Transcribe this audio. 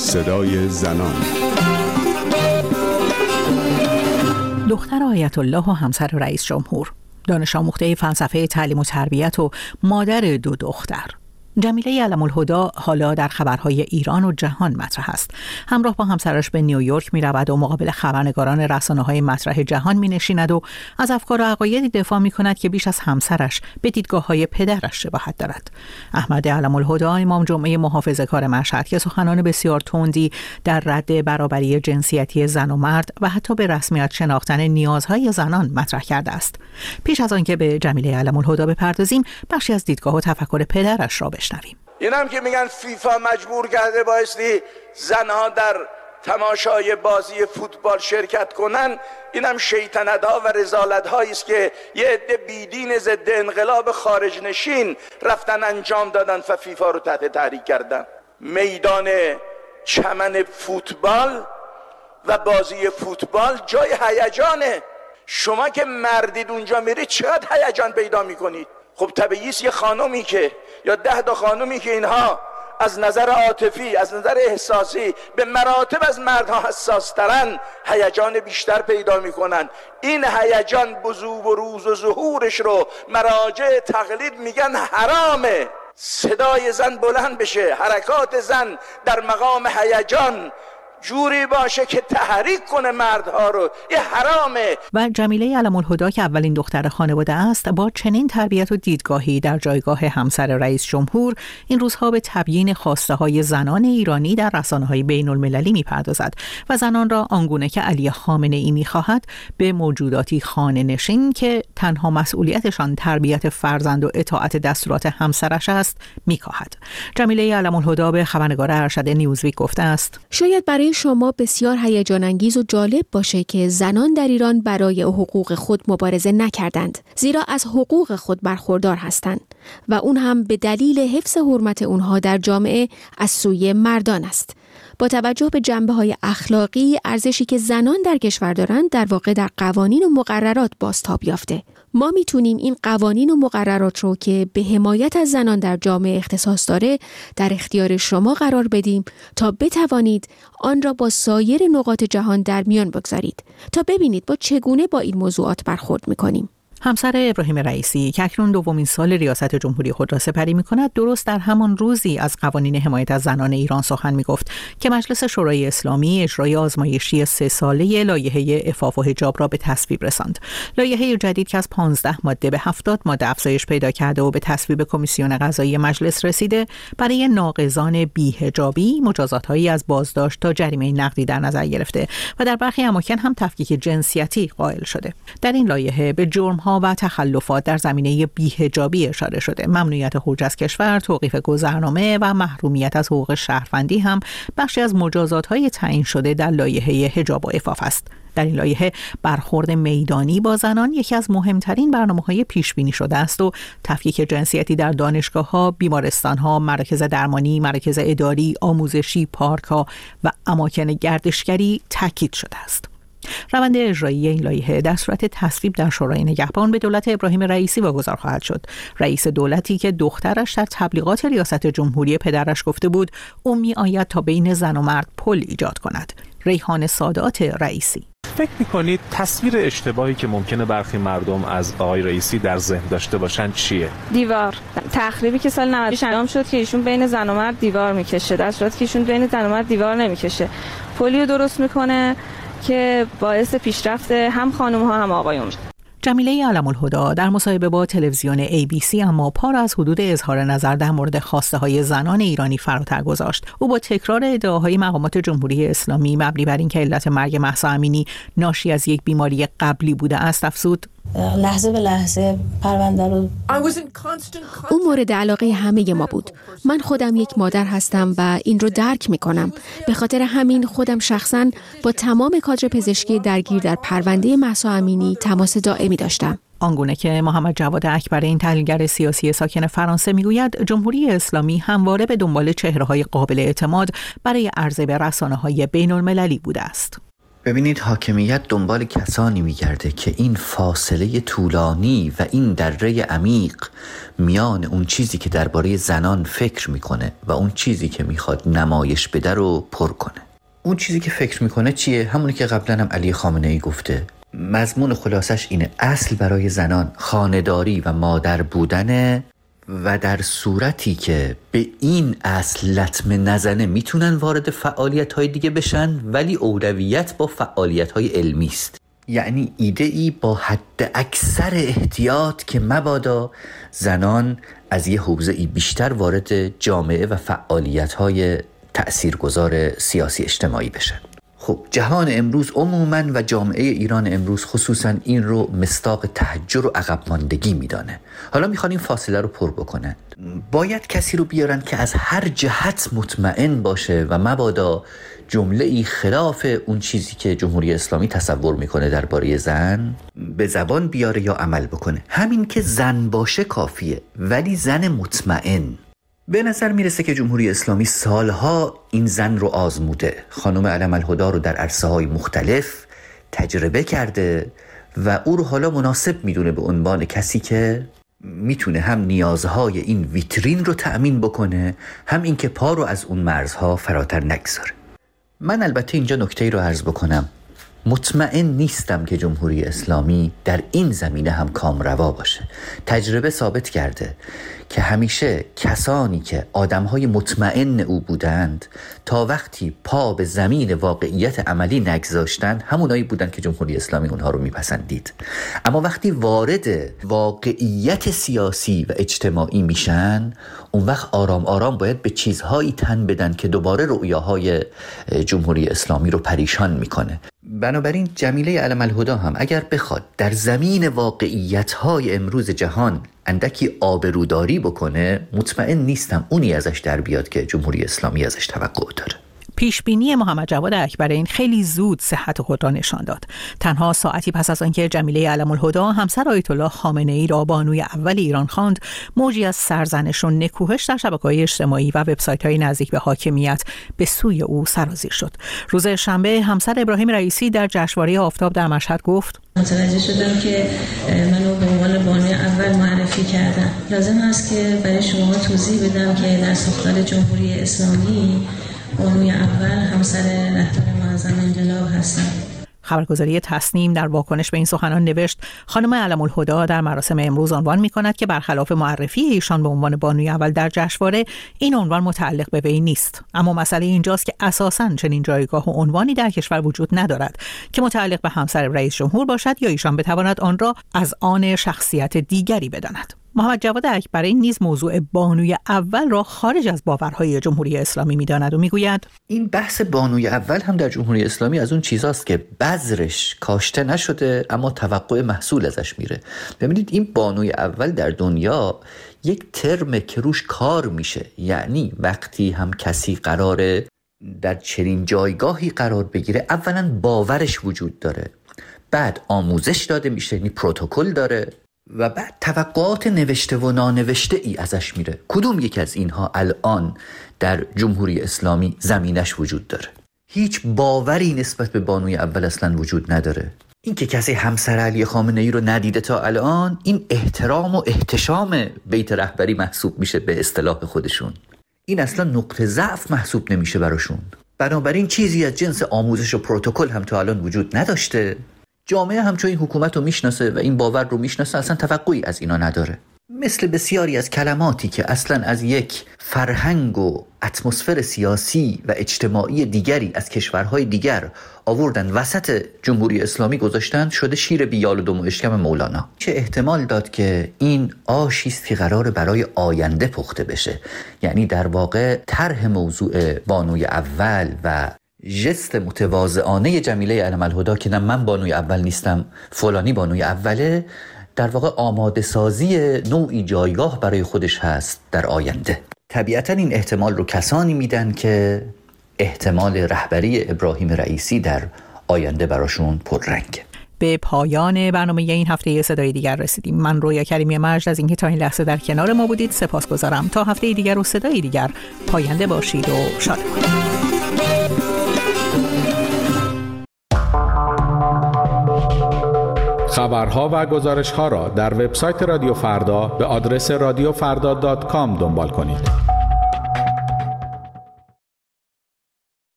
صدای زنان. دختر آیت الله و همسر رئیس جمهور. دانش آموخته فلسفه تعلیم و تربیت و مادر دو دختر. جمیله علم الهدا حالا در خبرهای ایران و جهان مطرح است. همراه با همسرش به نیویورک می رود و مقابل خبرنگاران رسانه های مطرح جهان می نشیند و از افکار و عقایدی دفاع می کند که بیش از همسرش به دیدگاه های پدرش شباهت دارد. احمد علم الهدا امام جمعه محافظه کار مشهد که سخنان بسیار تندی در رد برابری جنسیتی زن و مرد و حتی به رسمیت شناختن نیازهای زنان مطرح کرده است. پیش از آنکه به جمیله علم الهدا بپردازیم بخشی از دیدگاه و تفکر پدرش را بشنویم. این هم که میگن فیفا مجبور کرده بایستی زنها در تماشای بازی فوتبال شرکت کنن. اینم شیطنت ها و رزالت هایی است که یه عده بیدین ضد انقلاب خارج نشین رفتن انجام دادن و فیفا رو تحت تحریک کردن. میدان چمن فوتبال و بازی فوتبال جای هیجانه. شما که مردید اونجا میرید چقدر هیجان پیدا می‌کنید؟ خب طبیعی یه خانومی که یا ده تا خانومی که اینها از نظر عاطفی از نظر احساسی به مراتب از مردها حساس ترن هیجان بیشتر پیدا می‌کنن. این هیجان بزوب و روز و ظهورش رو مراجع تقلید میگن حرامه صدای زن بلند بشه حرکات زن در مقام هیجان جوری باشه که تحریک کنه مردها رو. یه حرامه. و جمیله علم الهدا که اولین دختر خانواده است با چنین تربیت و دیدگاهی در جایگاه همسر رئیس جمهور این روزها به تبیین خواسته های زنان ایرانی در رسانه های بین المللی می‌پردازد و زنان را آنگونه که علی خامنه ای می‌خواهد به موجوداتی خانه نشین که تنها مسئولیتشان تربیت فرزند و اطاعت دستورات همسرش است میکاهد. جمیله علم الهدا به خبرنگار ارشد نیوزویک گفته است. شاید برای شما بسیار هیجان انگیز و جالب باشه که زنان در ایران برای حقوق خود مبارزه نکردند زیرا از حقوق خود برخوردار هستند و اون هم به دلیل حفظ حرمت اونها در جامعه از سوی مردان است. با توجه به جنبه های اخلاقی ارزشی که زنان در کشور دارند در واقع در قوانین و مقررات بازتاب یافته. ما می‌تونیم این قوانین و مقررات رو که به حمایت از زنان در جامعه اختصاص داره در اختیار شما قرار بدیم تا بتوانید آن را با سایر نقاط جهان در میان بگذارید. تا ببینید با چگونه با این موضوعات برخورد می‌کنیم. همسر ابراهیم رئیسی که اکنون دومین سال ریاست جمهوری خود را سپری می کند درست در همان روزی از قوانین حمایت از زنان ایران سخن می گفت که مجلس شورای اسلامی اجرای آزمایشی سه ساله لایحه افاف و حجاب را به تصویب رساند. لایحه جدید که از 15 ماده به 70 ماده افزایش پیدا کرده و به تصویب کمیسیون قضایی مجلس رسیده برای ناقضان بیهجابی مجازاتهایی از بازداشت تا جریمه نقدی در نظر گرفته و در برخی اماکن هم تفکیک جنسیتی قائل شده. در این لایحه به و تخلفات در زمینه بیهجابی اشاره شده ممنوعیت خروج از کشور توقیف گذرنامه و محرومیت از حقوق شهروندی هم بخشی از مجازات های تعیین شده در لایحه حجاب و افاف است در این لایحه برخورد میدانی با زنان یکی از مهمترین برنامه های پیش بینی شده است و تفکیک جنسیتی در دانشگاه ها، بیمارستان ها، مراکز درمانی، مراکز اداری، آموزشی، پارک ها و اماکن گردشگری تاکید شده است. روند اجرایی این لایحه در صورت تصویب در شورای نگهبان به دولت ابراهیم رئیسی واگذار خواهد شد. رئیس دولتی که دخترش در تبلیغات ریاست جمهوری پدرش گفته بود او می آید تا بین زن و مرد پل ایجاد کند. ریحان سادات رئیسی. فکر می‌کنید تصویر اشتباهی که ممکنه برخی مردم از آقای رئیسی در ذهن داشته باشن چیه؟ دیوار. تخریبی که سال 90 انجام شد که ایشون بین زن و مرد دیوار می‌کشه. در صورتی که ایشون بین زن و مرد دیوار نمی‌کشه. پلیو درست می‌کنه. که باعث پیشرفت هم خانم ها هم آقایون جمیله علم الهدا در مصاحبه با تلویزیون ABC اما پا از حدود اظهار نظر در مورد خواسته های زنان ایرانی فراتر گذاشت. او با تکرار ادعاهای مقامات جمهوری اسلامی مبنی بر اینکه علت مرگ محسا امینی ناشی از یک بیماری قبلی بوده است افزود لحظه به لحظه پرونده رو او مورد علاقه همه ما بود. من خودم یک مادر هستم و این رو درک می کنم به خاطر همین خودم شخصا با تمام کادر پزشکی درگیر در پرونده محسا امینی تماس دائمی داشتم. آنگونه که محمد جواد اکبر این تحلیلگر سیاسی ساکن فرانسه می‌گوید جمهوری اسلامی همواره به دنبال چهره های قابل اعتماد برای عرضه به رسانه های بین المللی بوده است. ببینید حاکمیت دنبال کسانی میگرده که این فاصله طولانی و این دره عمیق میان اون چیزی که درباره زنان فکر می‌کنه و اون چیزی که می‌خواد نمایش بده رو پر کنه. اون چیزی که فکر می‌کنه چیه؟ همونی که قبلا هم علی خامنه ای گفته. مضمون خلاصش اینه. اصل برای زنان خانداری و مادر بودن و در صورتی که به این اصل لطمه نزنه می‌تونن وارد فعالیت های دیگه بشن ولی اولویت با فعالیت های علمی است. یعنی ایده ای با حد اکثر احتیاط که مبادا زنان از یه حوزه ای بیشتر وارد جامعه و فعالیت های تأثیرگذار سیاسی اجتماعی بشن. خب جهان امروز عموما و جامعه ایران امروز خصوصا این رو مستاق تحجر و عقب ماندگی میدانه. حالا می‌خوان این فاصله رو پر بکنن. باید کسی رو بیارن که از هر جهت مطمئن باشه و مبادا جمله ای خلاف اون چیزی که جمهوری اسلامی تصور می‌کنه درباره زن به زبان بیاره یا عمل بکنه. همین که زن باشه کافیه ولی زن مطمئن. به نظر می‌رسه که جمهوری اسلامی سالها این زن رو آزموده. خانم علم الهدا رو در عرصه های مختلف تجربه کرده و او رو حالا مناسب می‌دونه به عنوان کسی که می‌تونه هم نیازهای این ویترین رو تأمین بکنه هم اینکه پا رو از اون مرزها فراتر نگذاره. من البته اینجا نکته رو عرض بکنم. مطمئن نیستم که جمهوری اسلامی در این زمینه هم کامروا باشه. تجربه ثابت کرده که همیشه کسانی که آدمهای مطمئن او بودند تا وقتی پا به زمین واقعیت عملی نگذاشتن همونایی بودند که جمهوری اسلامی اونها رو میپسندید. اما وقتی وارد واقعیت سیاسی و اجتماعی میشن اون وقت آرام آرام باید به چیزهایی تن بدن که دوباره رؤیاهای جمهوری اسلامی رو پریشان می‌کنه. بنابراین جمیله علم الهدا هم اگر بخواد در زمین واقعیت های امروز جهان اندکی آبروداری بکنه مطمئن نیستم اونی ازش در بیاد که جمهوری اسلامی ازش توقع داره. پیش بینی محمد جواد اکبرین خیلی زود صحت خود را نشان داد. تنها ساعتی پس از آنکه جمیله علم الهدا همسر آیت الله خامنه ای را بانوی اول ایران خواند، موجی از سرزنش و نکوهش در شبکه‌های اجتماعی و وبسایت های نزدیک به حاکمیت به سوی او سرازیر شد. روز شنبه همسر ابراهیم رئیسی در جشنواره آفتاب در مشهد گفت: متوجه شدم که منو به عنوان بانوی اول معرفی کردم. لازم است که برای شما توضیح بدم که در ساختار جمهوری اسلامی بانوی اول همسر رهبر معظم انقلاب هستم خبرگزاری تصنیم در واکنش به این سخنان نوشت خانم علم الهدا در مراسم امروز عنوان می کند که برخلاف معرفی ایشان به عنوان بانوی اول در جشنواره این عنوان متعلق به وی نیست. اما مسئله اینجاست که اساسا چنین جایگاه و عنوانی در کشور وجود ندارد که متعلق به همسر رئیس جمهور باشد یا ایشان بتواند آن را از آن شخصیت دیگری بداند. محمد جواد اکبری نیز موضوع بانوی اول را خارج از باورهای جمهوری اسلامی می‌داند و می‌گوید این بحث بانوی اول هم در جمهوری اسلامی از اون چیزاست که بذرش کاشته نشده اما توقع محصول ازش میره. ببینید این بانوی اول در دنیا یک ترم که روش کار میشه. یعنی وقتی هم کسی قراره در چنین جایگاهی قرار بگیره اولا باورش وجود داره. بعد آموزش داده میشه یعنی پروتکل داره. و بعد توقعات نوشته و نانوشته ای ازش میره. کدوم یکی از اینها الان در جمهوری اسلامی زمینش وجود داره؟ هیچ باوری نسبت به بانوی اول اصلا وجود نداره. این که کسی همسر علی خامنه ای رو ندیده تا الان این احترام و احتشام بیت رهبری محسوب میشه به اصطلاح خودشون. این اصلا نقطه ضعف محسوب نمیشه براشون. بنابراین چیزی از جنس آموزش و پروتکل هم تا الان وجود نداشته. جامعه هم این حکومت رو می‌شناسه و این باور رو می‌شناسه اصلا توقعی از اینا نداره. مثل بسیاری از کلماتی که اصلا از یک فرهنگ و اتمسفر سیاسی و اجتماعی دیگری از کشورهای دیگر آوردن وسط جمهوری اسلامی گذاشتن شده شیر بیال و دم و اشکم مولانا. چه احتمال داد که این آشی است که قرار برای آینده پخته بشه؟ یعنی در واقع طرح موضوع بانوی اول و جست متواضعانه جمیله علم الهدا که نه من بانوی اول نیستم فلانی بانوی اوله در واقع آماده سازی نوعی جایگاه برای خودش هست در آینده. طبیعتا این احتمال رو کسانی میدن که احتمال رهبری ابراهیم رئیسی در آینده براشون پررنگه به پایان برنامه این هفته صدای دیگر رسیدیم. من رویا کریمی مرج از اینکه تا این لحظه در کنار ما بودید سپاس گذارم تا هفته دیگر و صدای دیگر پاینده باشید و شاد خبرها و گزارشها را در وبسایت رادیو فردا به آدرس رادیوفردا.com دنبال کنید.